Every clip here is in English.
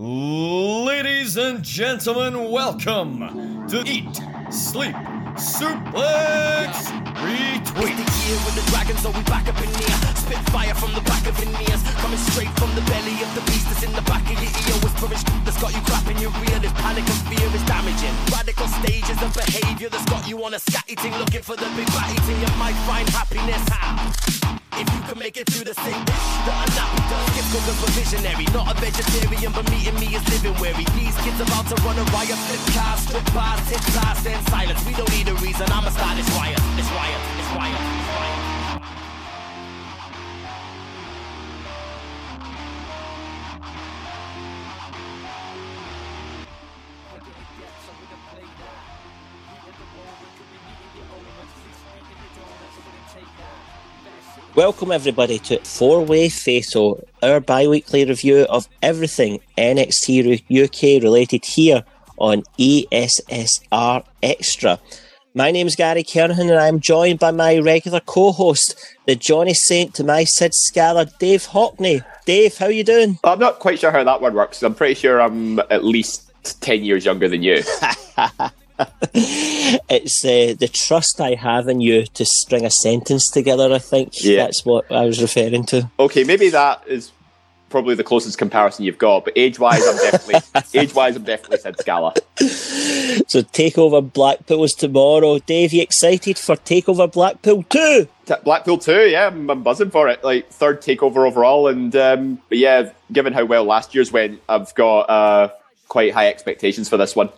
Ladies and gentlemen, welcome to Eat, Sleep, Suplex, Retweet. The year with the dragon, so we back up in here. Spit fire from the back of your ears. Coming straight from the belly of the beast that's in the back of your ear. Whispering that's got you clapping your rear. This panic and fear is damaging. Radical stages of behavior that's got you on a scatty thing. Looking for the big batty thing. You might find happiness. How? If you can make it through the same dish that a nappy does. Kids cookers were visionary. Not a vegetarian, but meeting me is living weary. These kids about to run a riot. Flip cars, strip bars, tip bars, then silence. We don't need a reason. I'ma start this riot. This riot. This riot. Welcome everybody to Four Way Fatal, our bi-weekly review of everything NXT UK related here on ESSR Extra. My name is Gary Kernahan and I'm joined by my regular co-host, the Johnny Saint to my Sid Scala, Dave Hockney. Dave, how are you doing? I'm not quite sure how that one works. I'm pretty sure I'm at least 10 years younger than you. it's uh, the trust I have in you to string a sentence together. I think Yeah. that's what I was referring to. okay, maybe that is probably the closest comparison you've got, but age wise, I'm definitely age wise, I'm definitely Sid Scala. So Takeover Blackpool is tomorrow. Dave, you excited for Takeover Blackpool too? T- Blackpool too, yeah, I'm, I'm buzzing for it. Like third takeover overall, and um, but yeah, given how well last year's went, I've got uh, quite high expectations for this one.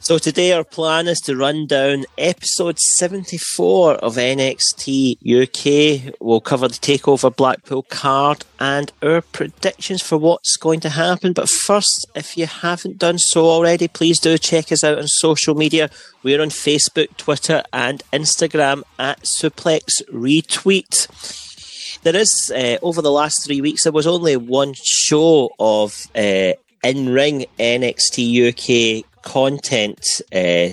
So today our plan is to run down episode 74 of NXT UK. We'll cover the Takeover Blackpool card and our predictions for what's going to happen. But first, if you haven't done so already, please do check us out on social media. We're on Facebook, Twitter, and Instagram at Suplex Retweet. There is, uh, over the last three weeks, there was only one show of uh, in ring NXT UK content uh,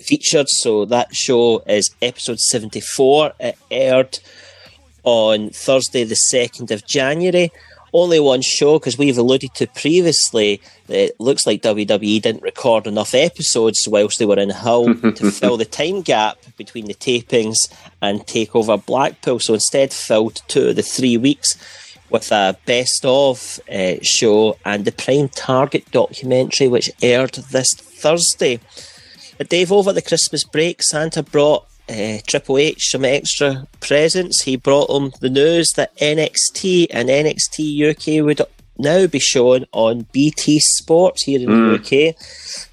featured. So that show is episode 74. It aired on Thursday, the 2nd of January. Only one show because we've alluded to previously that it looks like WWE didn't record enough episodes whilst they were in Hull to fill the time gap between the tapings and take Takeover Blackpool. So instead, filled two of the three weeks with a best of uh, show and the Prime Target documentary, which aired this Thursday. Dave, over the Christmas break, Santa brought uh, Triple H some extra presents. He brought him the news that NXT and NXT UK would now be shown on BT Sports here in the UK.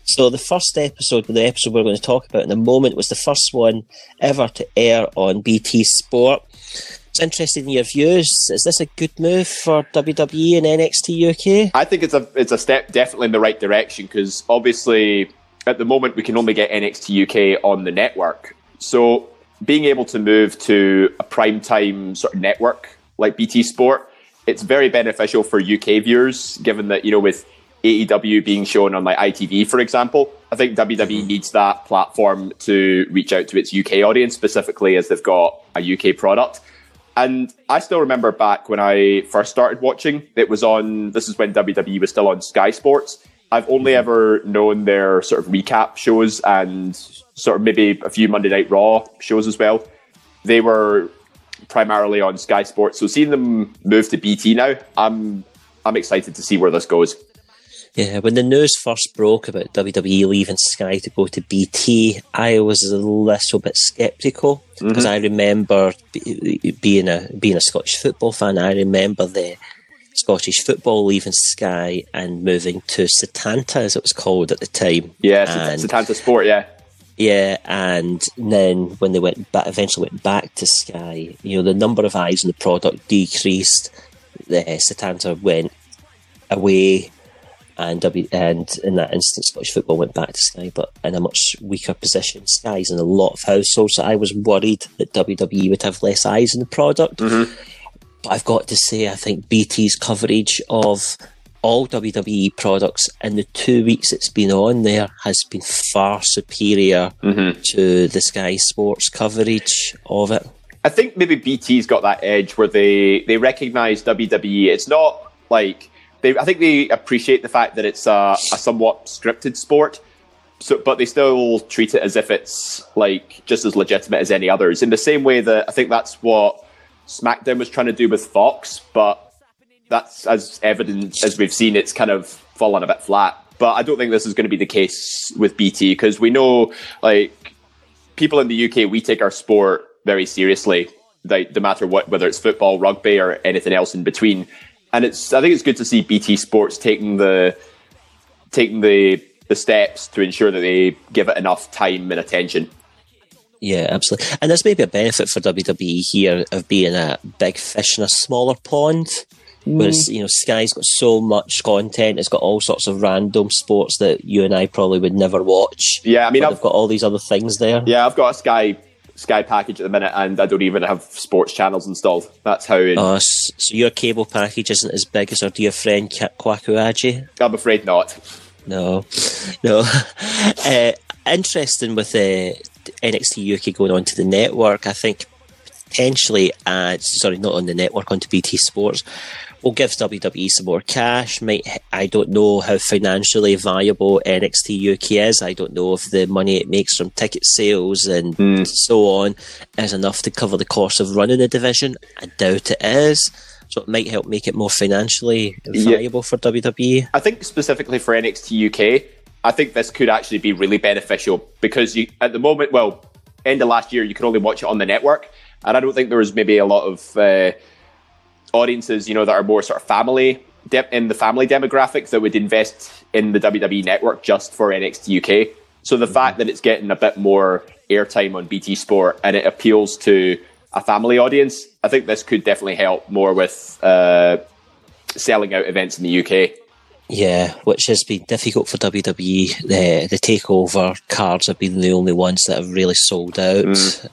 So the first episode, the episode we're going to talk about in a moment, was the first one ever to air on BT Sport. It's interested in your views. Is this a good move for WWE and NXT UK? I think it's a it's a step definitely in the right direction because obviously at the moment we can only get NXT UK on the network. So being able to move to a prime time sort of network like BT Sport, it's very beneficial for UK viewers, given that you know with AEW being shown on like ITV, for example. I think WWE mm-hmm. needs that platform to reach out to its UK audience, specifically as they've got a UK product. And I still remember back when I first started watching, it was on, this is when WWE was still on Sky Sports. I've only mm-hmm. ever known their sort of recap shows and sort of maybe a few Monday Night Raw shows as well. They were primarily on Sky Sports. So seeing them move to BT now, I'm I'm excited to see where this goes. Yeah, when the news first broke about WWE leaving Sky to go to BT, I was a little bit skeptical because mm-hmm. I remember be- being a being a Scottish football fan. I remember the Scottish football leaving Sky and moving to Setanta, as it was called at the time. Yeah, And- Setanta Sport, yeah. Yeah, and then when they went back, eventually went back to Sky, you know, the number of eyes on the product decreased. The Setanta went away, and W and in that instance, Scottish football went back to Sky, but in a much weaker position. Sky's in a lot of households, so I was worried that WWE would have less eyes on the product. Mm-hmm. But I've got to say, I think BT's coverage of all WWE products in the two weeks it's been on there has been far superior mm-hmm. to the Sky Sports coverage of it. I think maybe BT's got that edge where they they recognize WWE. It's not like they, I think they appreciate the fact that it's a, a somewhat scripted sport. So, but they still treat it as if it's like just as legitimate as any others. In the same way that I think that's what SmackDown was trying to do with Fox, but that's as evident as we've seen. It's kind of fallen a bit flat. But I don't think this is going to be the case with BT because we know, like, people in the UK, we take our sport very seriously. Like, no matter what, whether it's football, rugby, or anything else in between. And it's, I think it's good to see BT Sports taking the, taking the, the steps to ensure that they give it enough time and attention. Yeah, absolutely. And there's maybe a benefit for WWE here of being a big fish in a smaller pond. Whereas, mm. you know, Sky's got so much content, it's got all sorts of random sports that you and I probably would never watch. Yeah, I mean, I've they've got all these other things there. Yeah, I've got a Sky Sky package at the minute, and I don't even have sports channels installed. That's how Oh, so your cable package isn't as big as our dear friend Ka- Kwakuaji? I'm afraid not. No, no. uh, interesting with uh, NXT UK going onto the network. I think potentially, uh, sorry, not on the network, onto BT Sports, will give WWE some more cash. Might I don't know how financially viable NXT UK is. I don't know if the money it makes from ticket sales and so on is enough to cover the cost of running the division. I doubt it is. So it might help make it more financially Yeah. viable for E. WWE. I think specifically for NXT UK, I think this could actually be really beneficial because you at the moment, well, end of last year, you could only watch it on the network, and I don't think there was maybe a lot of uh, audiences, you know, that are more sort of family de- in the family demographic that would invest in the WWE network just for NXT UK. So the fact that it's getting a bit more airtime on BT Sport and it appeals to a family audience, I think this could definitely help more with uh, selling out events in the UK. Yeah, which has been difficult for WWE. The the takeover cards have been the only ones that have really sold out.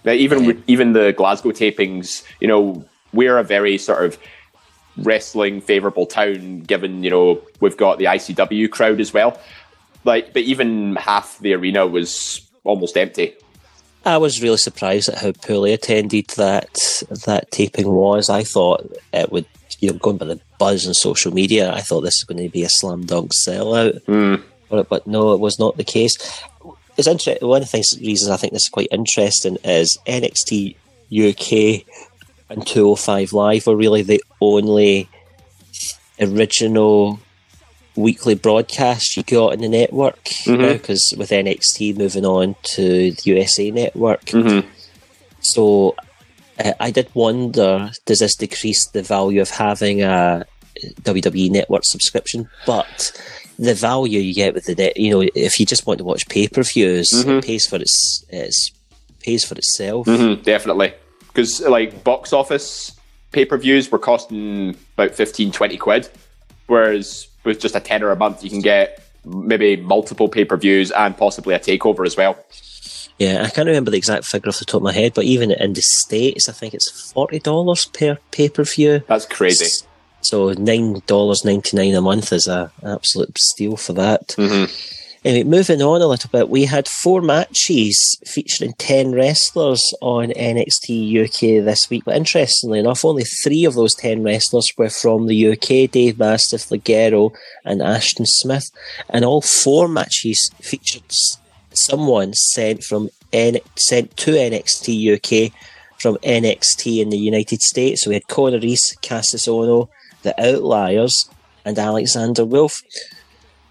Now, even even the Glasgow tapings, you know, we're a very sort of wrestling favourable town, given you know we've got the ICW crowd as well. Like, but even half the arena was almost empty. I was really surprised at how poorly attended that that taping was. I thought it would, you know, going by the buzz on social media, I thought this was going to be a slam dunk sellout. Hmm. But, but no, it was not the case. It's interesting. One of the things, reasons I think this is quite interesting is NXT UK and 205 Live were really the only original weekly broadcast you got in the network because with NXT moving on to the USA network. So uh, I did wonder does this decrease the value of having a WWE network subscription? But the value you get with the net, you know, if you just want to watch pay per views, it pays for its, its pays for itself. Mm, definitely, because like box office pay per views were costing about 15, 20 quid, whereas with just a tenner a month, you can get maybe multiple pay per views and possibly a takeover as well. Yeah, I can't remember the exact figure off the top of my head, but even in the states, I think it's forty dollars per pay per view. That's crazy. So nine dollars ninety nine a month is a an absolute steal for that. Mm-hmm. Anyway, moving on a little bit, we had four matches featuring ten wrestlers on NXT UK this week. But interestingly enough, only three of those ten wrestlers were from the UK: Dave Mastiff, Ligero, and Ashton Smith. And all four matches featured someone sent from N- sent to NXT UK from NXT in the United States. So we had Kona Reeves, Cassius Ohno, The Outliers, and Alexander Wolf.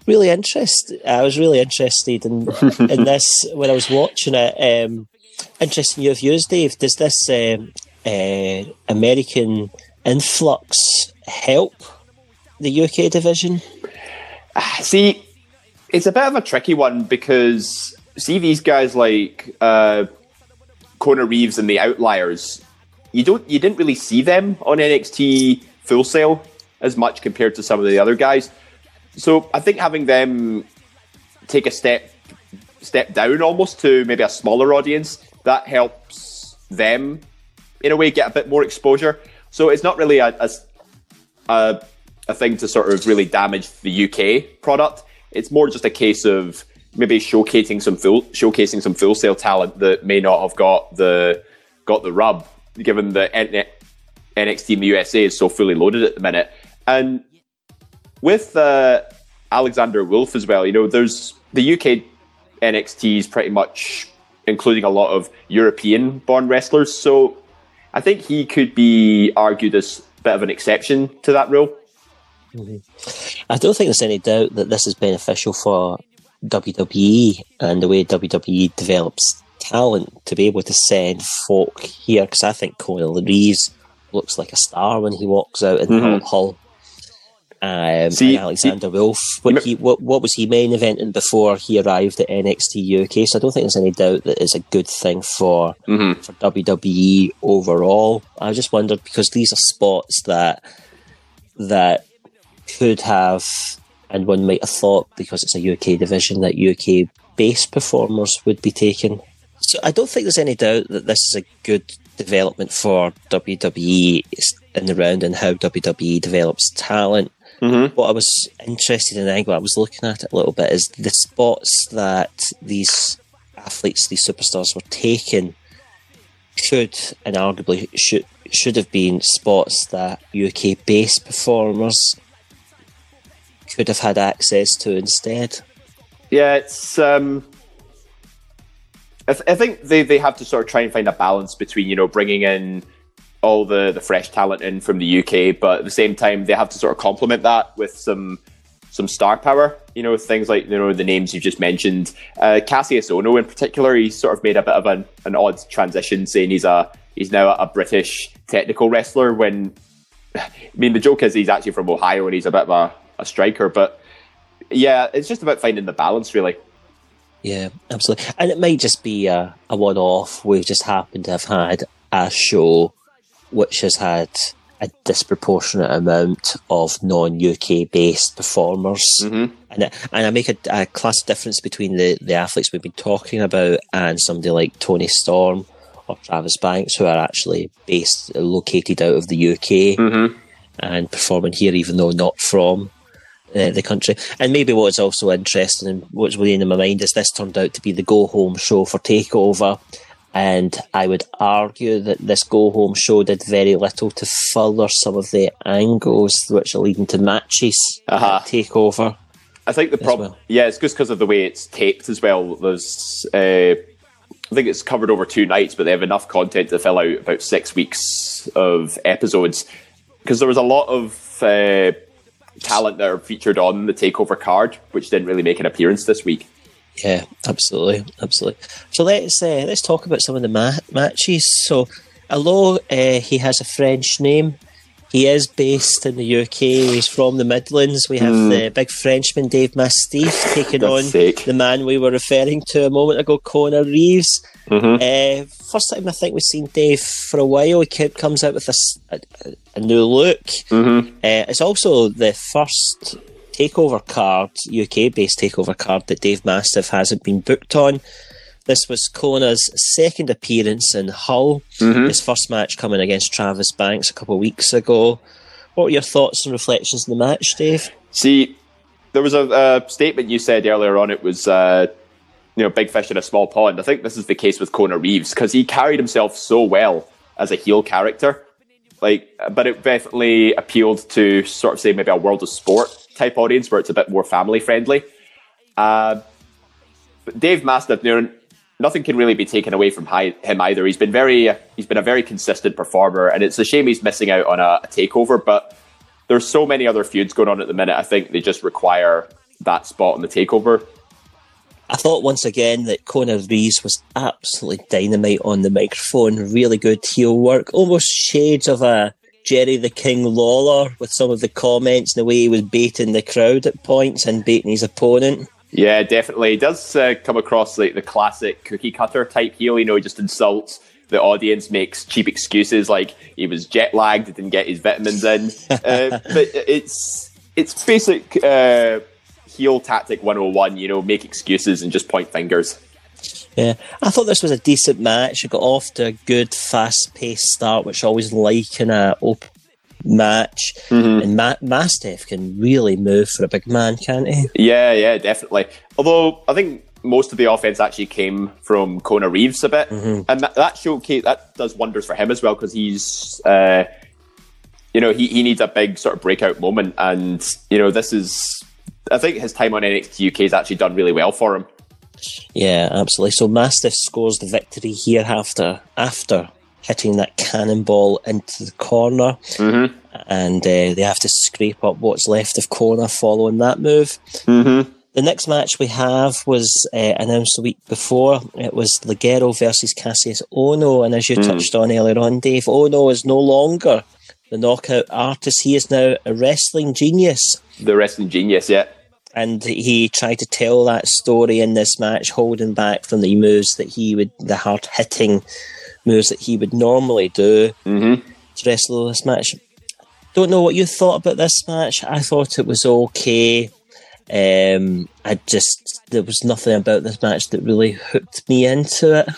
Really interested. I was really interested in in this when I was watching it. Um, interesting your views, Dave. Does this um, uh, American influx help the UK division? See, it's a bit of a tricky one because see these guys like uh, Kona Reeves and the Outliers. You don't, you didn't really see them on NXT Full Sail as much compared to some of the other guys. So I think having them take a step step down almost to maybe a smaller audience that helps them in a way get a bit more exposure. So it's not really a, a a, thing to sort of really damage the UK product. It's more just a case of maybe showcasing some full showcasing some Full Sail talent that may not have got the got the rub, given the N- NXT in the USA is so fully loaded at the minute. And with uh, Alexander Wolf as well, you know, there's the UK NXT is pretty much including a lot of European born wrestlers. So I think he could be argued as a bit of an exception to that rule. I don't think there's any doubt that this is beneficial for WWE and the way WWE develops talent to be able to send folk here because I think Kona Reeves looks like a star when he walks out in Mhm. the Hall. Um, See- and Alexander Wolf, what, he, what, what was he main eventing before he arrived at NXT UK? So I don't think there's any doubt that it's a good thing for Mhm. for WWE overall. I just wondered because these are spots that that could have, and one might have thought because it's a UK division that UK based performers would be taken. So I don't think there's any doubt that this is a good development for WWE in the round and how WWE develops talent. Mhm. What I was interested in, angle I was looking at it a little bit, is the spots that these athletes, these superstars were taking could and arguably should should have been spots that UK based performers could have had access to instead. Yeah, it's. Um, I, th- I think they, they have to sort of try and find a balance between you know bringing in all the the fresh talent in from the UK, but at the same time they have to sort of complement that with some some star power. You know, things like you know the names you've just mentioned. Uh, Cassius Ohno in particular, he's sort of made a bit of an, an odd transition, saying he's a he's now a British technical wrestler. When I mean the joke is he's actually from Ohio and he's a bit of a, a striker, but yeah, it's just about finding the balance really. Yeah, absolutely. And it may just be a, a one off. We've just happened to have had a show which has had a disproportionate amount of non UK based performers. Mhm. And, I- and I make a, a class difference between the, the athletes we've been talking about and somebody like Toni Storm or Travis Banks, who are actually based, located out of the UK Mm-hmm. and performing here, even though not from uh, the country. And maybe what's also interesting and what's weighing in my mind is this turned out to be the go home show for Takeover. And I would argue that this go home show did very little to further some of the angles which are leading to matches Uh-huh. Takeover. I think the problem, well. yeah, it's just because of the way it's taped as well. There's, uh, I think it's covered over two nights, but they have enough content to fill out about six weeks of episodes. Because there was a lot of uh, talent that are featured on the takeover card, which didn't really make an appearance this week. Yeah, absolutely, absolutely. So let's uh, let's talk about some of the ma- matches. So, although uh, he has a French name, he is based in the UK. He's from the Midlands. We have the big Frenchman Dave Mastiff taking on sake. the man we were referring to a moment ago, Kona Reeves. Uh, first time I think we've seen Dave for a while. He kept, comes out with a new look. Uh, it's also the first takeover card, UK based takeover card that Dave Mastiff hasn't been booked on. This was Kona's second appearance in Hull. His first match coming against Travis Banks a couple of weeks ago. What were your thoughts and reflections on the match, Dave? See, there was a, a statement you said earlier on. It was, uh, you know, big fish in a small pond. I think this is the case with Kona Reeves because he carried himself so well as a heel character. Like, but it definitely appealed to sort of say maybe a world of sport type audience where it's a bit more family friendly. Uh, but Dave Mastiff, nothing can really be taken away from hi- him either. He's been very, he's been a very consistent performer, and it's a shame he's missing out on a, a takeover. But there's so many other feuds going on at the minute. I think they just require that spot on the takeover. I thought once again that Kona Reeves was absolutely dynamite on the microphone. Really good heel work. Almost shades of a Jerry the King Lawler with some of the comments and the way he was baiting the crowd at points and baiting his opponent. Yeah, definitely. He does uh, come across like the classic cookie cutter type heel. You know, he just insults the audience, makes cheap excuses like he was jet lagged, didn't get his vitamins in. uh, but it's it's basic uh, heel tactic 101. You know, make excuses and just point fingers. Yeah, I thought this was a decent match. It got off to a good, fast-paced start, which I always like in a open match. And Ma- Mastiff can really move for a big man, can't he? Yeah, yeah, definitely. Although I think most of the offense actually came from Kona Reeves a bit, and that, that showcase that does wonders for him as well because he's uh, you know, he, he needs a big sort of breakout moment. And, you know, this is, I think his time on NXT UK has actually done really well for him. Yeah, absolutely. So Mastiff scores the victory here after after hitting that cannonball into the corner, mm-hmm. and uh, they have to scrape up what's left of Kona following that move. Mm-hmm. The next match we have was uh, announced a week before. It was Ligero versus Cassius Ohno, and as you Mm. touched on earlier on, Dave, Ohno is no longer the knockout artist. He is now a wrestling genius. The wrestling genius, yeah. And he tried to tell that story in this match, holding back from the moves that he would, the hard hitting moves that he would normally do Mm-hmm. to wrestle this match. Don't know what you thought about this match. I thought it was okay. Um, I just there was nothing about this match that really hooked me into it.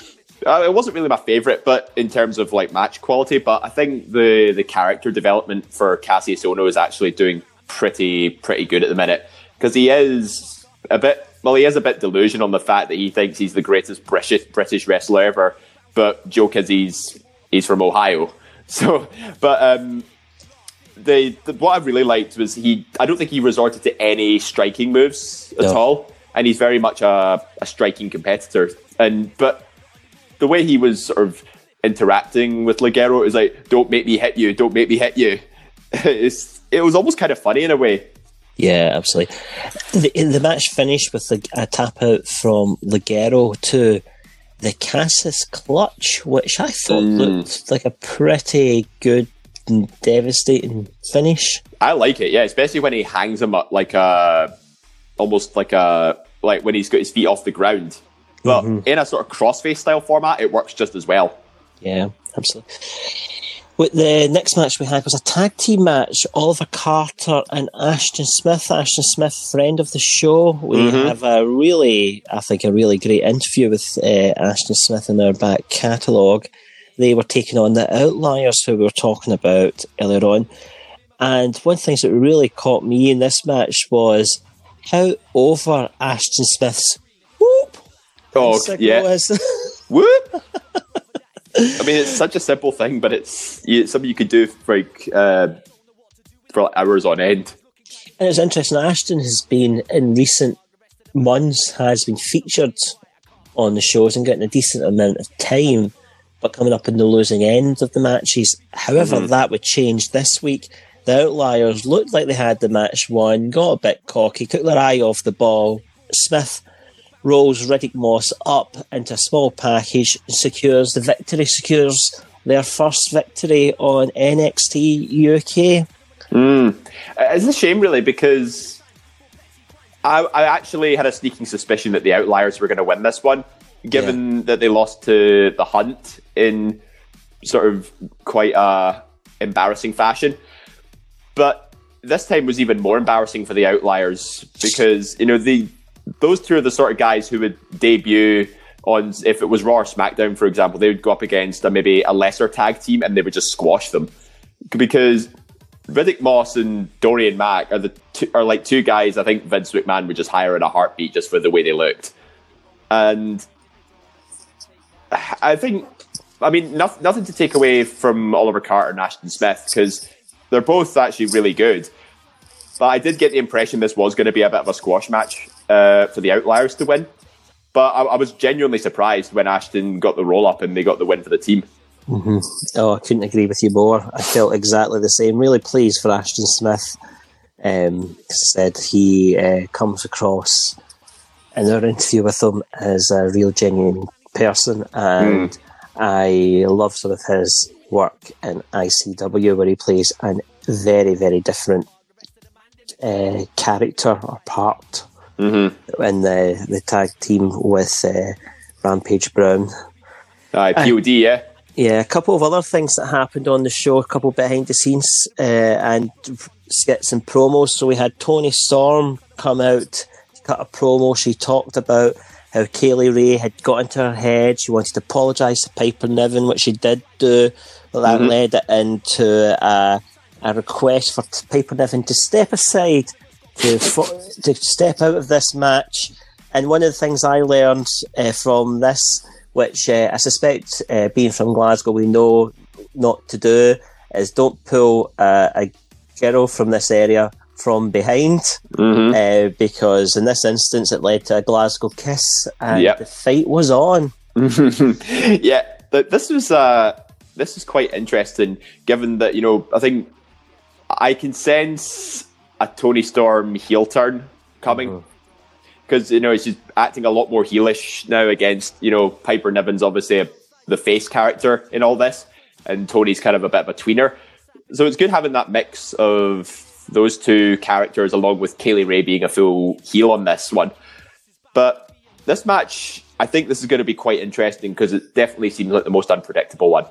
Uh, it wasn't really my favorite, but in terms of like match quality, but I think the the character development for Cassius Ohno is actually doing pretty pretty good at the minute because he is a bit well, he is a bit delusional on the fact that he thinks he's the greatest British British wrestler ever, but joke is he's he's from Ohio. So, but um, the, the what I really liked was he. I don't think he resorted to any striking moves at No. all, and he's very much a, a striking competitor. And but the way he was sort of interacting with Ligero is like, "Don't make me hit you! Don't make me hit you!" it's, it was almost kind of funny in a way. Yeah, absolutely. The, the match finished with a, a tap out from Ligero to the Cassis clutch, which I thought hmm. looked like a pretty good and devastating finish. I like it, yeah, especially when he hangs him up like a, almost like a, like when he's got his feet off the ground. But mm-hmm. in a sort of crossface style format, it works just as well. Yeah, absolutely. With the next match we had was a tag team match. Oliver Carter and Ashton Smith. Ashton Smith, friend of the show. We have a really, I think, a really great interview with uh, Ashton Smith in our back catalogue. They were taking on the Outliers, who we were talking about earlier on. And one of the things that really caught me in this match was how over Ashton Smith's whoop Oh, yeah. Whoop! I mean, it's such a simple thing, but it's, it's something you could do for like, uh, for like hours on end. And it's interesting. Ashton has been in recent months has been featured on the shows and getting a decent amount of time, but coming up in the losing end of the matches. However, that would change this week. The outliers looked like they had the match won, got a bit cocky, took their eye off the ball. Smith rolls Riddick Moss up into a small package, secures the victory, secures their first victory on NXT UK. Uh, It's a shame, really, because I, I actually had a sneaking suspicion that the Outliers were going to win this one, given that they lost to the Hunt in sort of quite a embarrassing fashion. But this time was even more embarrassing for the Outliers because you know the those two are the sort of guys who would debut on if it was Raw or SmackDown, for example, they would go up against a, maybe a lesser tag team and they would just squash them. Because Riddick Moss and Dorian Mack are the two, are like two guys I think Vince McMahon would just hire in a heartbeat just for the way they looked, and I think I mean nothing, nothing to take away from Oliver Carter and Ashton Smith because they're both actually really good, but I did get the impression this was going to be a bit of a squash match uh, for the Outliers to win. But I, I was genuinely surprised when Ashton got the roll up and they got the win for the team. Oh, I couldn't agree with you more. I felt exactly the same. Really pleased for Ashton Smith. Um, said, he uh, comes across in our interview with him as a real genuine person, and I love some of his work in ICW where he plays a very, very different uh, character or part in the the tag team with uh, Rampage Brown. Uh, POD, yeah. Yeah, a couple of other things that happened on the show, a couple behind the scenes uh, and skits and promos. So we had Toni Storm come out, cut a promo. She talked about how Kay Lee Ray had got into her head. She wanted to apologise to Piper Niven, which she did do. But that led it into a, a request for Piper Niven to step aside to fo- to step out of this match. And one of the things I learned uh, from this, which uh, I suspect, uh, being from Glasgow, we know not to do, is don't pull uh, a girl from this area from behind Mm-hmm. uh, because in this instance it led to a Glasgow kiss and Yep. the fight was on. yeah, th- this was uh, this is quite interesting, given that you know I think I can sense a Toni Storm heel turn coming because you know she's acting a lot more heelish now against you know Piper Niven's obviously a, the face character in all this, and Toni's kind of a bit of a tweener. So it's good having that mix of those two characters along with Kay Lee Ray being a full heel on this one. But this match, I think this is going to be quite interesting because it definitely seems like the most unpredictable one.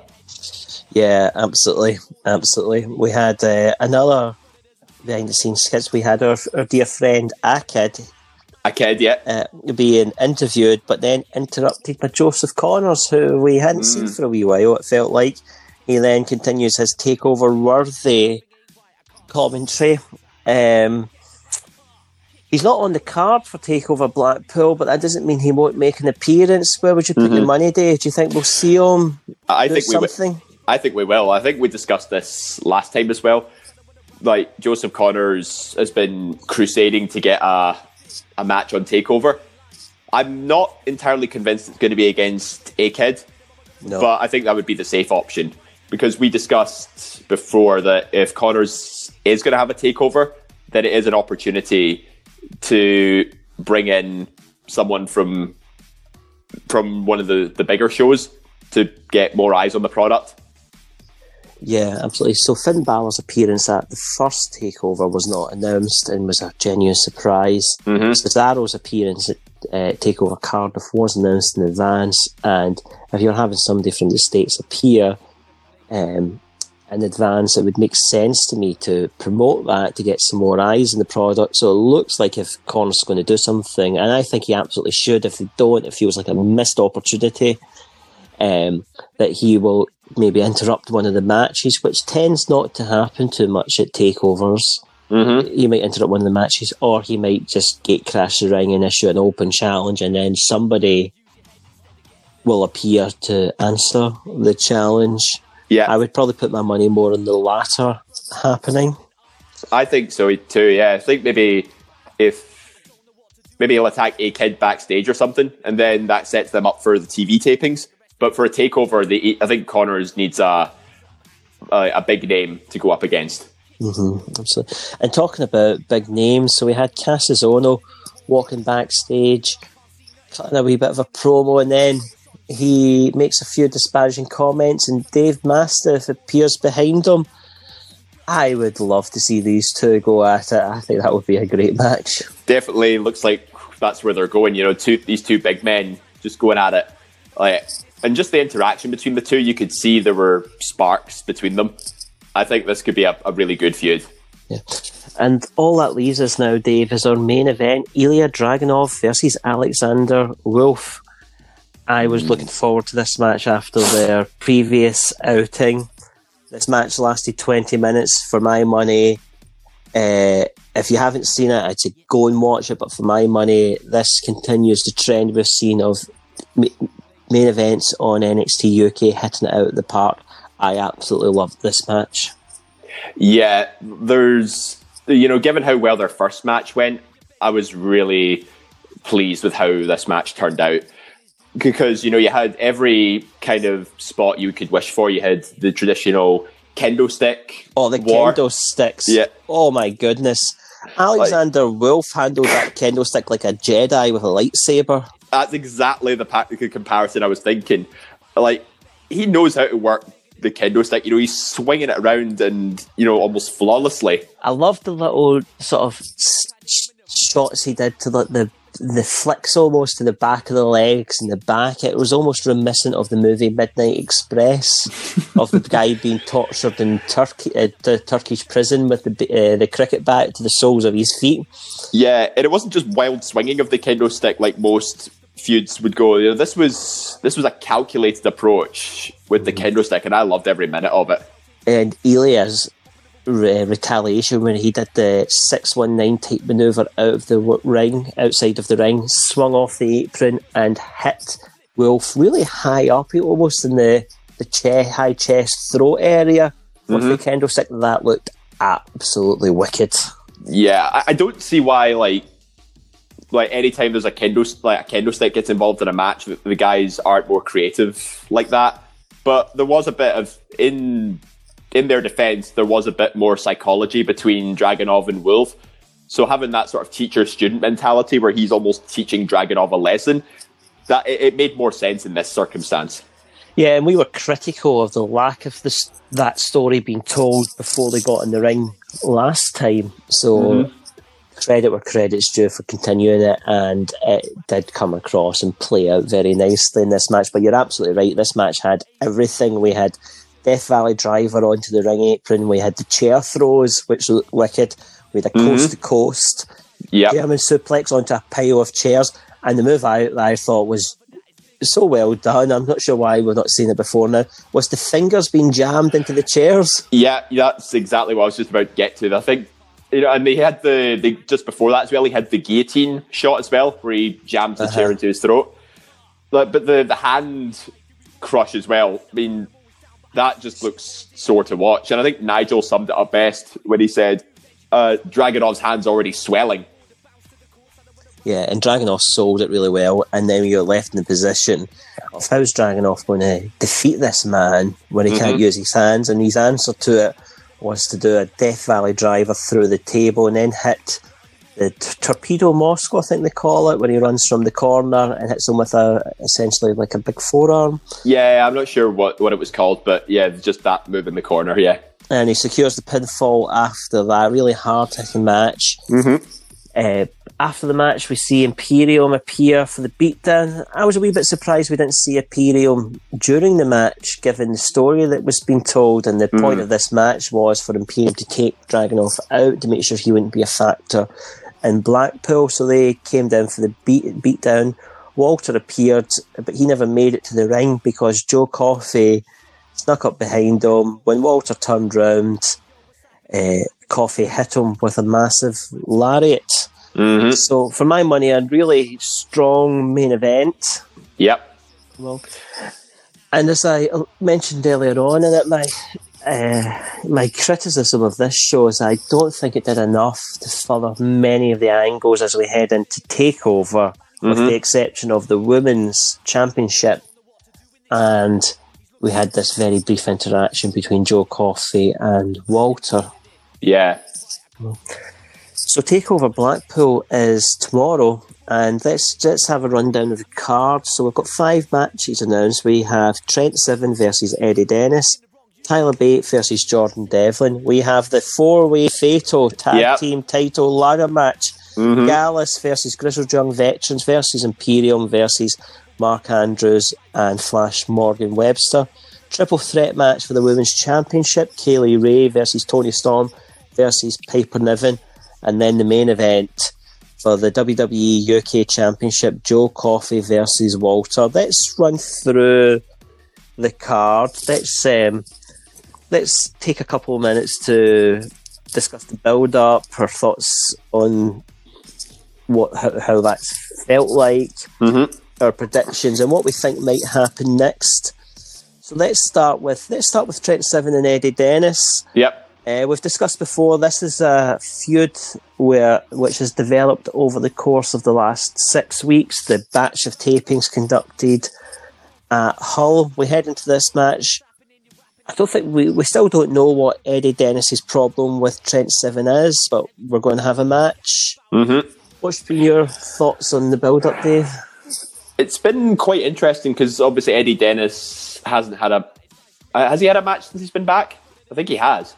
Yeah, absolutely, absolutely. We had uh, another behind the scenes skits. We had our, our dear friend A-Kid A kid, yeah. uh, being interviewed, but then interrupted by Joseph Conners, who we hadn't seen for a wee while. It felt like he then continues his takeover worthy commentary. Um, he's not on the card for Takeover Blackpool, but that doesn't mean he won't make an appearance. Where would you put your money, Dave? Do you think we'll see him I think we will. I think we will. I think we discussed this last time as well. Like Joseph Conners has been crusading to get a a match on Takeover. I'm not entirely convinced it's going to be against A-Kid, No. but I think that would be the safe option because we discussed before that if Conners is going to have a takeover, then it is an opportunity to bring in someone from from one of the, the bigger shows to get more eyes on the product. Yeah, absolutely. So Finn Balor's appearance at the first takeover was not announced and was a genuine surprise. Cesaro's appearance at uh, Takeover Cardiff was announced in advance, and if you're having somebody from the states appear um, in advance, it would make sense to me to promote that to get some more eyes in the product. So it looks like if Connor's going to do something, and I think he absolutely should. If they don't, it feels like a missed opportunity um, that he will maybe interrupt one of the matches, which tends not to happen too much at takeovers. Mm-hmm. He might interrupt one of the matches, or he might just get crash the ring and issue an open challenge, and then somebody will appear to answer the challenge. Yeah, I would probably put my money more on the latter happening. I think so too. Yeah, I think maybe if maybe he'll attack A-Kid backstage or something, and then that sets them up for the TV tapings. But for a takeover, the I think Conners needs a a, a big name to go up against. Mm-hmm. Absolutely. And talking about big names, so we had Cassius Ohno walking backstage, cutting a wee bit of a promo, and then he makes a few disparaging comments, and Dave Mastiff appears behind him. I would love to see these two go at it. I think that would be a great match. Definitely looks like that's where they're going. You know, two these two big men just going at it, like, and just the interaction between the two, you could see there were sparks between them. I think this could be a, a really good feud. Yeah. And all that leaves us now, Dave, is our main event Ilya Dragunov versus Alexander Wolf. I was looking forward to this match after their previous outing. This match lasted 20 minutes for my money. Uh, if you haven't seen it, I'd say go and watch it. But for my money, this continues the trend we've seen of main events on NXT UK hitting it out of the park. I absolutely loved this match. Yeah, there's you know, given how well their first match went, I was really pleased with how this match turned out. Because, you know, you had every kind of spot you could wish for. You had the traditional kendo stick. Oh, the war. kendo sticks. Yeah. Oh my goodness. Alexander Wolf handled that kendo stick like a Jedi with a lightsaber. That's exactly the the comparison I was thinking. Like, he knows how to work the kendo stick. You know, he's swinging it around and, you know, almost flawlessly. I love the little sort of shots he did to the, the the flicks almost to the back of the legs and the back. It was almost reminiscent of the movie Midnight Express of the guy being tortured in Turkey, uh, the Turkish prison with the uh, the cricket bat to the soles of his feet. Yeah, and it wasn't just wild swinging of the kendo stick like most feuds would go. You know, this was this was a calculated approach with the mhm. kendo stick, and I loved every minute of it. and Ilya's re- retaliation when he did the 619 type maneuver out of the ring, outside of the ring, swung off the apron and hit Wolf really high up, almost in the, the che- high chest throat area. with the kendo stick. That looked absolutely wicked. Yeah, I, I don't see why like like anytime there's a kendo like a kendo stick gets involved in a match, the, the guys aren't more creative like that. But there was a bit of in in their defense, there was a bit more psychology between Dragunov and Wolf. So having that sort of teacher student mentality where he's almost teaching Dragunov a lesson, that it, it made more sense in this circumstance. Yeah, and we were critical of the lack of this that story being told before they got in the ring last time. So mm-hmm. Credit where credit's due for continuing it, and it did come across and play out very nicely in this match. But you're absolutely right. This match had everything. We had Death Valley Driver onto the ring apron. We had the chair throws, which looked wicked. We had a mm-hmm. coast to coast Yeah. German suplex onto a pile of chairs. And the move I, I thought was so well done. I'm not sure why we've not seen it before now. Was the fingers being jammed into the chairs? Yeah, that's exactly what I was just about to get to. I think you know, and they had the they just before that as well. He had the guillotine shot as well, where he jammed the chair into his throat. But, but the the hand crush as well. I mean, that just looks sore to watch. And I think Nigel summed it up best when he said, uh, "Dragunov's hands already swelling." Yeah, and Dragunov sold it really well, and then you're left in the position of how's Dragunov going to defeat this man when he can't use his hands? And his answer to it was to do a Death Valley driver through the table and then hit the t- torpedo Moscow, I think they call it, when he runs from the corner and hits him with a essentially like a big forearm. Yeah, I'm not sure what what it was called, but yeah, just that move in the corner. Yeah, and he secures the pinfall after that really hard hitting match. Mm-hmm. Uh, after the match, we see Imperium appear for the beatdown. I was a wee bit surprised we didn't see Imperium during the match, given the story that was being told. And the point of this match was for Imperium to take Dragunov out to make sure he wouldn't be a factor in Blackpool. So they came down for the beat beatdown. Walter appeared, but he never made it to the ring because Joe Coffey snuck up behind him. When Walter turned round, uh, Coffey hit him with a massive lariat. Mm-hmm. So, for my money, a really strong main event. yep, Well, and as I uh, mentioned earlier on it, my uh, my criticism of this show is I don't think it did enough to further many of the angles as we head into Takeover, with mm-hmm. the exception of the women's championship. And we had this very brief interaction between Joe Coffey and Walter. yeah, So Takeover Blackpool is tomorrow, and let's let's have a rundown of the card. So we've got five matches announced. We have Trent Seven versus Eddie Dennis, Tyler Bate versus Jordan Devlin. We have the four-way fatal tag Yep. team title ladder match. Mm-hmm. Gallus versus Grizzled Young Veterans versus Imperium versus Mark Andrews and Flash Morgan Webster. Triple threat match for the Women's Championship Kaylee Ray versus Tony Storm versus Piper Niven. And then the main event for the WWE UK Championship Joe Coffey versus Walter. Let's run through the card. Let's um, let's take a couple of minutes to discuss the build up, our thoughts on what how, how that's felt like, our predictions, and what we think might happen next. So let's start with let's start with Trent Seven and Eddie Dennis. yep, Uh, we've discussed before. This is a feud where which has developed over the course of the last six weeks. The batch of tapings conducted at Hull. We head into this match. I don't think we, we still don't know what Eddie Dennis's problem with Trent Seven is, but we're going to have a match. Mhm. What's been your thoughts on the build up, Dave? It's been quite interesting because obviously Eddie Dennis hasn't had a. Uh, has he had a match since he's been back? I think he has.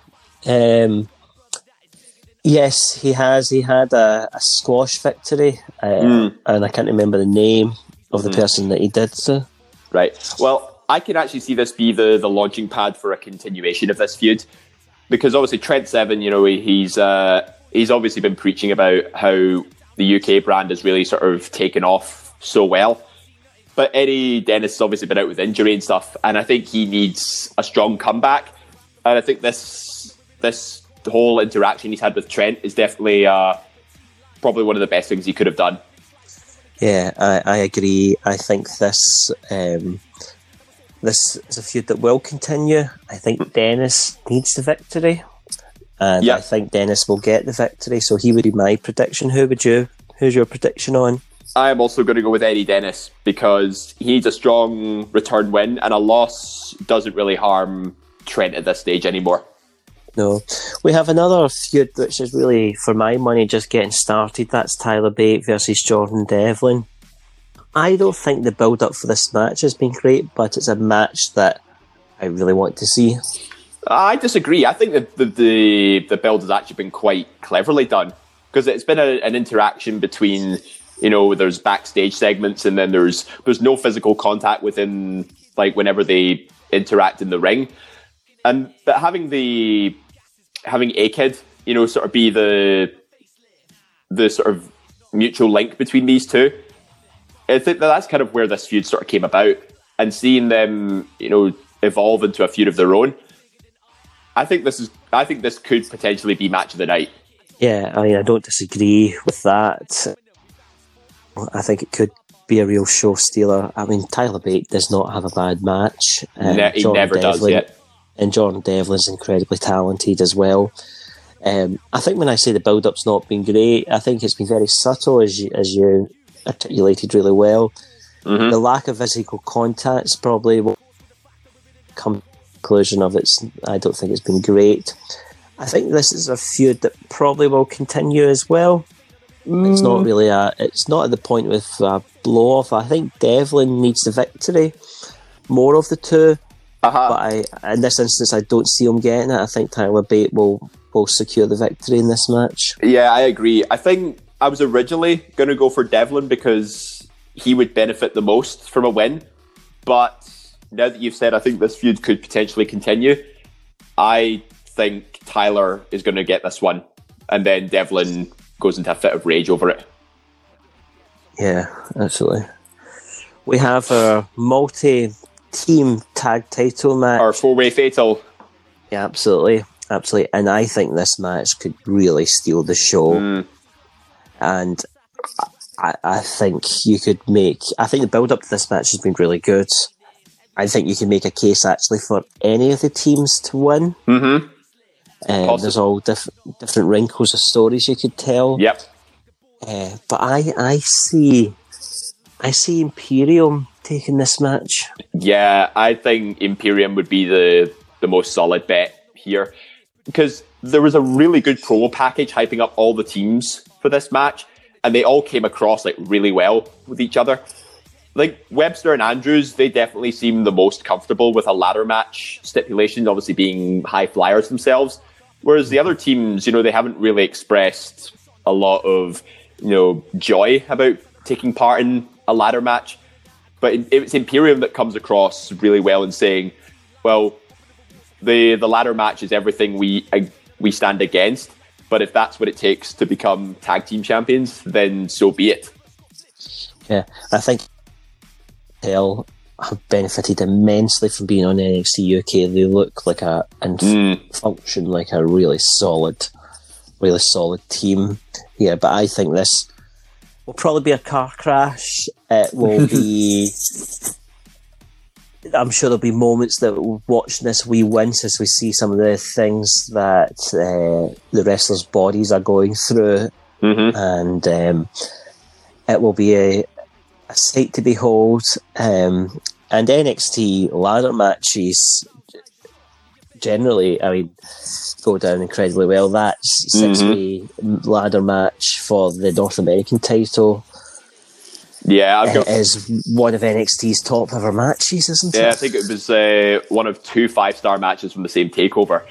Um, yes, he has. He had a, a squash victory, uh, and I can't remember the name of the person that he did so. Right. Well, I can actually see this be the the launching pad for a continuation of this feud, because obviously Trent Seven, you know, he's uh, he's obviously been preaching about how the UK brand has really sort of taken off so well. But Eddie Dennis has obviously been out with injury and stuff, and I think he needs a strong comeback. And I think this this whole interaction he's had with Trent is definitely uh, probably one of the best things he could have done. Yeah, I, I agree. I think this um, this is a feud that will continue. I think Dennis needs the victory, and Yeah. I think Dennis will get the victory. So he would be my prediction. Who would you? Who's your prediction on? I am also going to go with Eddie Dennis because he needs a strong return win, and a loss doesn't really harm Trent at this stage anymore. No, we have another feud which is really, for my money, just getting started. That's Tyler Bate versus Jordan Devlin. I don't think the build up for this match has been great, but it's a match that I really want to see. I disagree. I think that the the, the build has actually been quite cleverly done because it's been a, an interaction between you know there's backstage segments and then there's there's no physical contact within like whenever they interact in the ring, and but having the having A-Kid you know sort of be the the sort of mutual link between these two. I think that that's kind of where this feud sort of came about, and seeing them you know evolve into a feud of their own. I think this is. I think this could potentially be match of the night. Yeah, I mean, I don't disagree with that. I think it could be a real show stealer. I mean, Tyler Bate does not have a bad match. Um, he Jordan never does yet. And Jordan Devlin's incredibly talented as well. Um, I think when I say the build up's not been great, I think it's been very subtle, as you, as you articulated really well. Mm-hmm. The lack of physical contact's probably will come to the conclusion of it's. I don't think it's been great. I think this is a feud that probably will continue as well. It's not really a. It's not at the point with a blow off. I think Devlin needs the victory. More of the two Uh-huh. but I, in this instance, I don't see him getting it. I think Tyler Bate will will secure the victory in this match. Yeah, I agree. I think I was originally going to go for Devlin because he would benefit the most from a win. But now that you've said, I think this feud could potentially continue. I think Tyler is going to get this one, and then Devlin goes into a fit of rage over it. Yeah, absolutely. We have a multi-team tag title match. Or four-way fatal. Yeah, absolutely, absolutely. And I think this match could really steal the show. Mm. And I, I think you could make. I think the build-up to this match has been really good. I think you can make a case actually for any of the teams to win. Mm-hmm. Um, there's all diff- different wrinkles of stories you could tell. Yep. Uh, but I, I see, I see Imperium taking this match. Yeah, I think Imperium would be the the most solid bet here because there was a really good promo package hyping up all the teams for this match, and they all came across like really well with each other. Like Webster and Andrews, they definitely seem the most comfortable with a ladder match stipulation, obviously being high flyers themselves. Whereas the other teams, you know, they haven't really expressed a lot of, you know, joy about taking part in a ladder match. But it's Imperium that comes across really well in saying, well, the the ladder match is everything we we stand against. But if that's what it takes to become tag team champions, then so be it. Yeah, I think Hell have benefited immensely from being on NXT UK. They look like a and Mm. function like a really solid, really solid team. Yeah, but I think this will probably be a car crash. It will be. I'm sure there'll be moments that we'll watch this we wince as we see some of the things that uh, the wrestlers' bodies are going through Mm-hmm. and um, it will be a, a sight to behold. Um, and NXT ladder matches generally, I mean, go down incredibly well. That's six way ladder match for the North American title Yeah, I've got. is one of NXT's top ever matches, isn't it? Yeah, I think it was uh, one of two five star matches from the same takeover.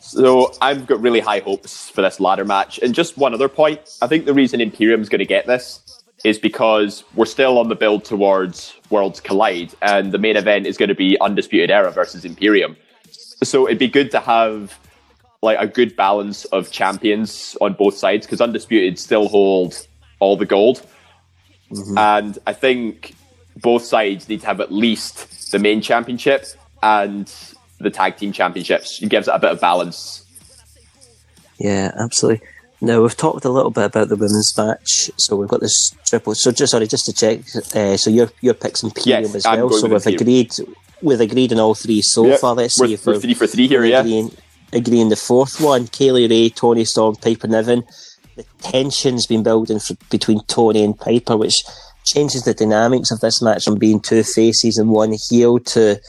So I've got really high hopes for this ladder match. And just one other point, I think the reason Imperium's going to get this is because we're still on the build towards Worlds Collide, and the main event is going to be Undisputed Era versus Imperium. So it'd be good to have like a good balance of champions on both sides because Undisputed still hold all the gold. And I think both sides need to have at least the main championship and the tag team championships. It gives it a bit of balance. Yeah, absolutely. Now we've talked a little bit about the women's match, so we've got this triple. So just sorry, just to check. Uh, so your your picks Imperium Yes, as I'm well. So we've Imperium. agreed. We've agreed on all three so Yep. far. Let's We're, see if we're we're three for three here, yeah. agreeing, agreeing the fourth one. Kay Lee Ray, Toni Storm, Piper Niven. The tension's been building for, between Toni and Piper, which changes the dynamics of this match from being two faces and one heel to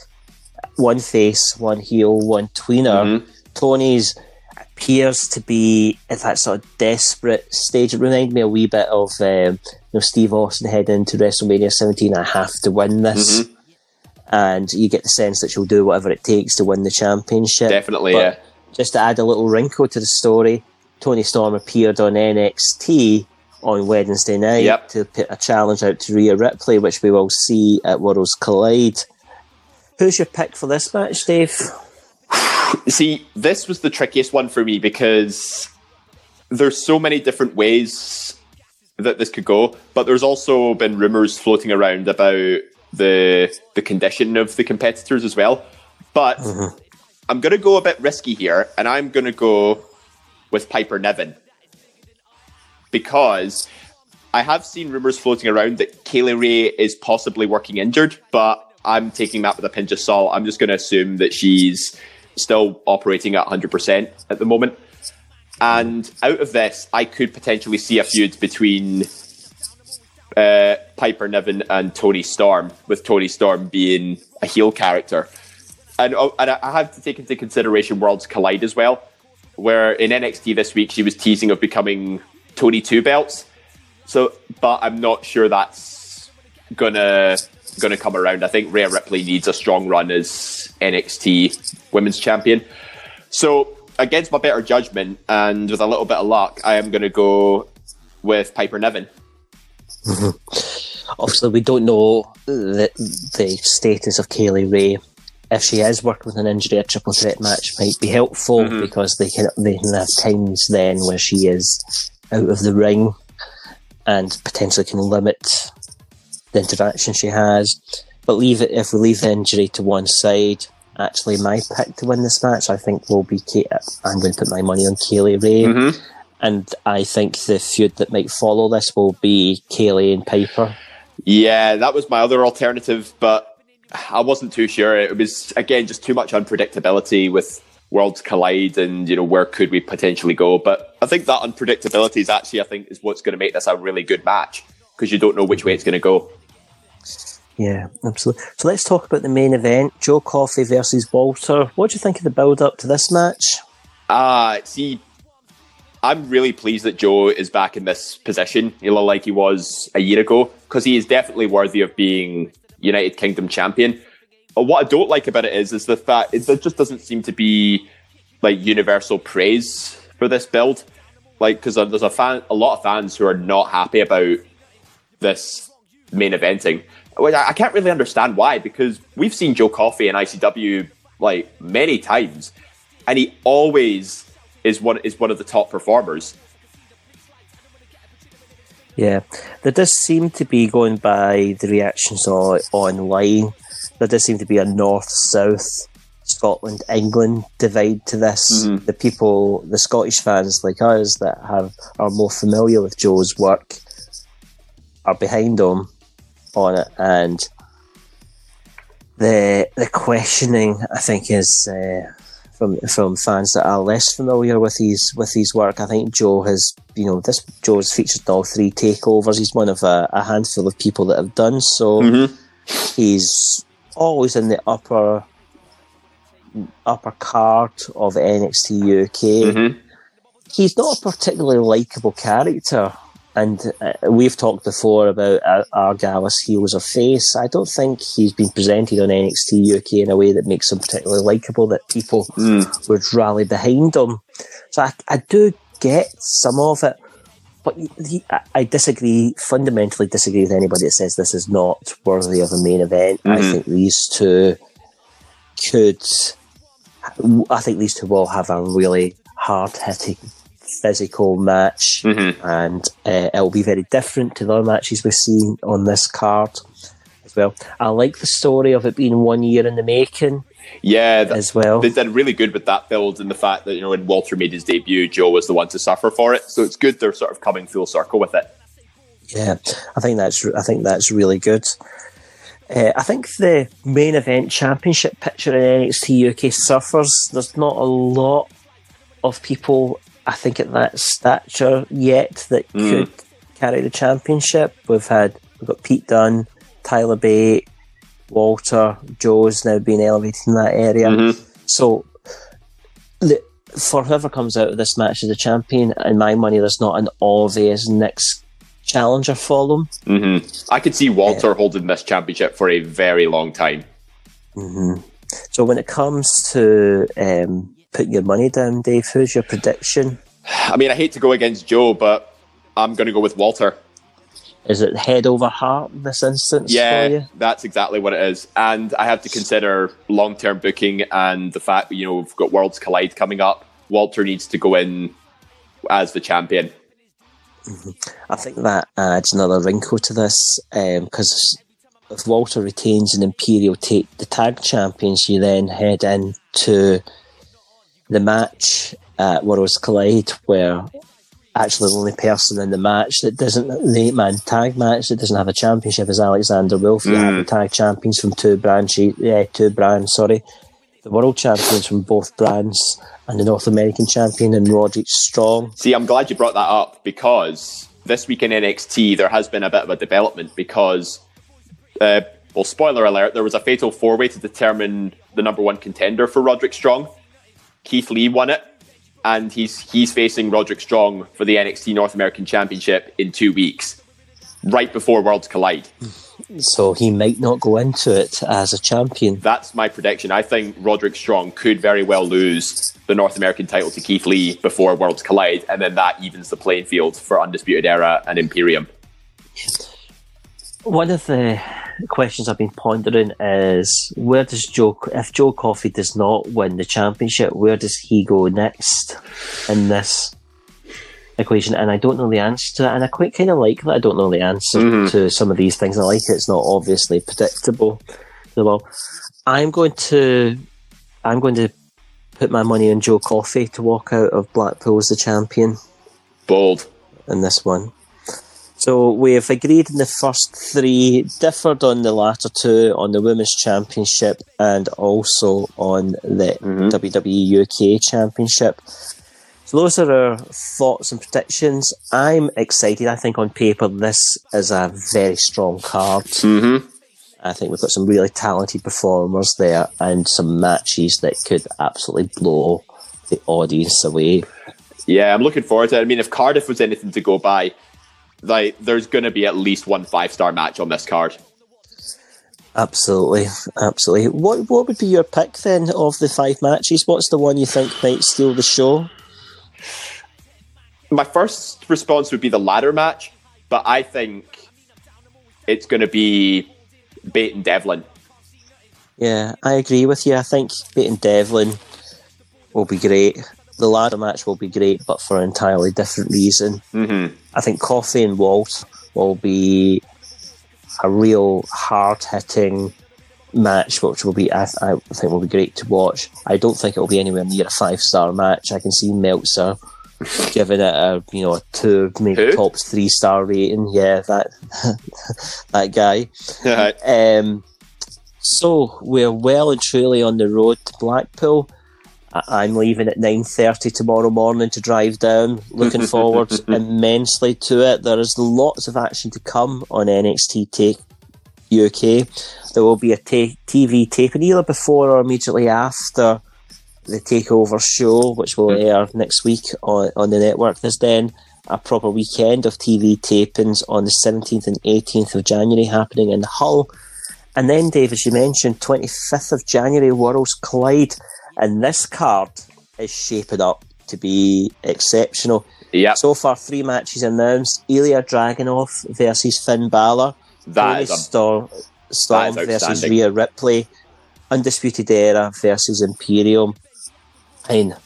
one face, one heel, one tweener. Mhm. Toni's appears to be at that sort of desperate stage. It reminded me a wee bit of um, you know Steve Austin heading into WrestleMania 17. I have to win this, Mhm. And you get the sense that she'll do whatever it takes to win the championship. Definitely, But yeah. Just to add a little wrinkle to the story, Toni Storm appeared on NXT on Wednesday night Yep. to put a challenge out to Rhea Ripley, which we will see at Worlds Collide. Who's your pick for this match, Dave? See, this was the trickiest one for me because there's so many different ways that this could go, but there's also been rumors floating around about the the condition of the competitors as well. But mm-hmm. I'm going to go a bit risky here, and I'm going to go with Piper Niven because I have seen rumors floating around that Kay Lee Ray is possibly working injured, but I'm taking that with a pinch of salt. I'm just going to assume that she's still operating at 100% at the moment. And out of this, I could potentially see a feud between uh, Piper Niven and Toni Storm, with Toni Storm being a heel character. And, oh, and I have to take into consideration Worlds Collide as well, where in NXT this week she was teasing of becoming Toni Two Belts. So, but I'm not sure that's gonna gonna come around. I think Rhea Ripley needs a strong run as NXT Women's Champion. So, against my better judgment and with a little bit of luck, I am gonna go with Piper Niven. Mm-hmm. Obviously, we don't know the, the status of Kay Lee Ray. If she is working with an injury, a triple threat match might be helpful mm-hmm. because they can they can have times then where she is out of the ring and potentially can limit the interaction she has. But leave it if we leave the injury to one side. Actually, my pick to win this match, I think, will be. Kay- I'm going to put my money on Kay Lee Ray, mm-hmm. And I think the feud that might follow this will be Kay Lee and Piper. Yeah, that was my other alternative, but I wasn't too sure. It was again just too much unpredictability with Worlds Collide, and you know where could we potentially go. But I think that unpredictability is actually, I think, is what's going to make this a really good match because you don't know which way it's going to go. Yeah, absolutely. So let's talk about the main event: Joe Coffey versus Walter. What do you think of the build-up to this match? Ah, see, I'm really pleased that Joe is back in this position, like he was a year ago, because he is definitely worthy of being United Kingdom champion. But what I don't like about it is, is the fact it just doesn't seem to be like universal praise for this build. Like, because there's a fan, a lot of fans who are not happy about this main eventing. I can't really understand why, because we've seen Joe Coffey in ICW like many times, and he always is one is one of the top performers. Yeah, there does seem to be going by the reactions on, online. There does seem to be a north-south Scotland England divide to this. The people, the Scottish fans like us that have are more familiar with Joe's work, are behind him on it, and the the questioning I think is. Uh, from from fans that are less familiar with his with his work. I think Joe has you know this Joe's featured in all three takeovers. He's one of a, a handful of people that have done so. Mm-hmm. He's always in the upper upper card of NXT UK. Mm-hmm. He's not a particularly likable character. And uh, we've talked before about uh, Argallus heels or face. I don't think he's been presented on NXT UK in a way that makes him particularly likable, that people would rally behind him. So I, I do get some of it, but he, I- I disagree, fundamentally disagree with anybody that says this is not worthy of a main event. I think these two could, I think these two will have a really hard hitting physical match and uh, it'll be very different to the other matches we've seen on this card as well. I like the story of it being one year in the making Yeah, that, as well. they did really good with that build and the fact that you know when Walter made his debut, Joe was the one to suffer for it. So it's good they're sort of coming full circle with it. Yeah, I think that's I think that's really good. Uh, I think the main event championship picture in NXT UK suffers. There's not a lot of people, I think, at that stature yet that Mm. could carry the championship. We've had we've got Pete Dunne, Tyler Bate, Walter, Joe's now being elevated in that area. Mhm. So, the, for whoever comes out of this match as a champion, in my money, there's not an obvious next challenger for them. hmm I could see Walter holding this championship for a very long time. hmm So, when it comes to um, putting your money down, Dave, who's your prediction? I mean, I hate to go against Joe, but I'm going to go with Walter. Is it head over heart in this instance for Yeah, you? that's exactly what it is. And I have to consider long term booking and the fact that, you know, we've got Worlds Collide coming up. Walter needs to go in as the champion. Mm-hmm. I think that adds another wrinkle to this um, because if Walter retains an Imperium take the tag champions, you then head into the match at Worlds Collide where actually the only person in the match that doesn't the eight man tag match that doesn't have a championship is Alexander Wolf. You have the tag champions from two branches, yeah, two brands. Sorry, the world champions from both brands and the North American champion and Roderick Strong. See, I'm glad you brought that up because this week in NXT, there has been a bit of a development because, uh, well, spoiler alert, there was a fatal four way to determine the number one contender for Roderick Strong. Keith Lee won it, and he's he's facing Roderick Strong for the NXT North American Championship in two weeks, right before Worlds Collide. So he might not go into it as a champion. That's my prediction. I think Roderick Strong could very well lose the North American title to Keith Lee before Worlds Collide, and then that evens the playing field for Undisputed Era and Imperium. One of the questions I've been pondering is where does Joe, if Joe Coffey does not win the championship, where does he go next in this equation? And I don't know the answer to that. And I quite kind of like that I don't know the answer mm-hmm. to some of these things. I like it. It's not obviously predictable. Well, I'm going to, I'm going to put my money on Joe Coffey to walk out of Blackpool as the champion Bold. in this one. So we have agreed in the first three, differed on the latter two, on the Women's Championship and also on the WWE UK Championship. So those are our thoughts and predictions. I'm excited. I think on paper this is a very strong card. Mm-hmm. I think we've got some really talented performers there and some matches that could absolutely blow the audience away. Yeah, I'm looking forward to it. I mean, if Cardiff was anything to go by, like there's going to be at least one five star match on this card. Absolutely, absolutely. What what would be your pick then of the five matches? What's the one you think might steal the show? My first response would be the ladder match, but I think it's going to be Bate and Devlin. Yeah, I agree with you. I think beating Devlin will be great. The ladder match will be great, but for an entirely different reason. Mm-hmm. I think Coffey and Walt will be a real hard hitting match, which will be I, I think will be great to watch. I don't think it will be anywhere near a five star match. I can see Meltzer giving it a you know a two, maybe Who? tops three star rating. Yeah, that that guy. Um, so we're well and truly on the road to Blackpool. I- I'm leaving at nine thirty tomorrow morning to drive down. Looking forward immensely to it. There is lots of action to come on NXT Take UK. There will be a ta- TV taping either before or immediately after the Takeover show, which will air next week on, on the network. There's then a proper weekend of TV tapings on the 17th and 18th of January happening in Hull. And then, Dave, as you mentioned, 25th of January, Worlds Collide. And this card is shaping up to be exceptional. Yep, So far, three matches announced Ilya Dragunov versus Finn Balor. that Toni a Storm, Storm that versus. Rhea Ripley. Undisputed Era versus Imperium. And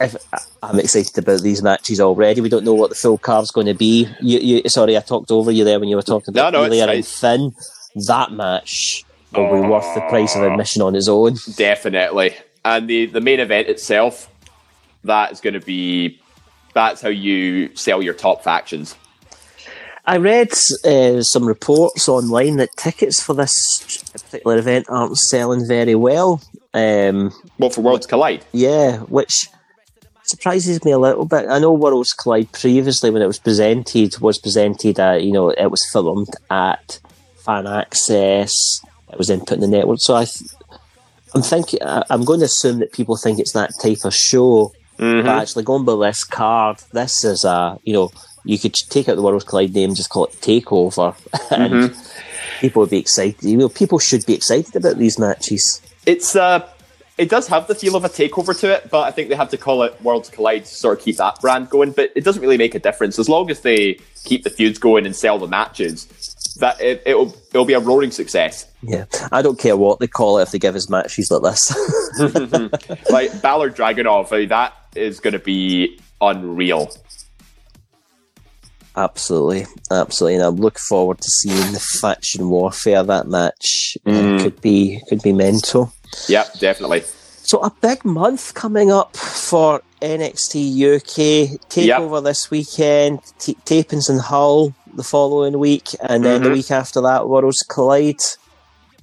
if, I'm excited about these matches already. We don't know what the full card's going to be. You, you, sorry, I talked over you there when you were talking about No, no, Ilya and Finn. That match will be worth the price of admission on its own. Definitely. And the, the main event itself, that is going to be, that's how you sell your top factions. I read uh, some reports online that tickets for this particular event aren't selling very well. Um, well, for Worlds Collide? Yeah, which surprises me a little bit. I know Worlds Collide previously, when it was presented, was presented at, you know, it was filmed at Fan Access, it was then put in the network. So I, th- I'm thinking, I'm going to assume that people think it's that type of show. Mm-hmm. But actually, going by this card, this is a, you know, you could take out the World Collide name, just call it Takeover, and mm-hmm. people would be excited. You know, people should be excited about these matches. It's uh, it does have the feel of a takeover to it, but I think they have to call it Worlds Collide to sort of keep that brand going. But it doesn't really make a difference as long as they keep the feuds going and sell the matches. That it, it'll it'll be a roaring success. Yeah, I don't care what they call it if they give us matches like this. like Balor Dragunov, I mean, that is going to be unreal. Absolutely, absolutely, and I'm looking forward to seeing the faction warfare. That match mm. could be could be mental. Yep, definitely. So a big month coming up for NXT UK takeover yep. this weekend, t- tapings in Hull the following week, and then mm-hmm. the week after that, Worlds Collide.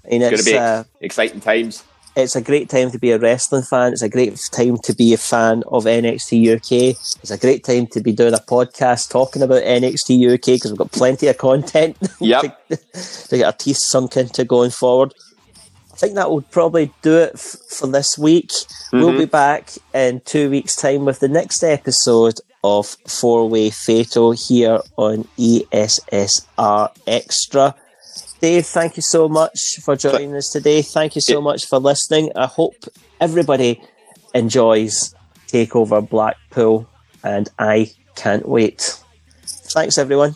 And it's, going to be uh, exciting times it's a great time to be a wrestling fan. It's a great time to be a fan of NXT UK. It's a great time to be doing a podcast talking about NXT UK because we've got plenty of content yep. to, to, get our teeth sunk into going forward. I think that would probably do it f- for this week. Mm-hmm. We'll be back in two weeks' time with the next episode of Four Way Fatal here on ESSR Extra. Dave, thank you so much for joining us today. Thank you so much for listening. I hope everybody enjoys Takeover Blackpool, and I can't wait. Thanks, everyone.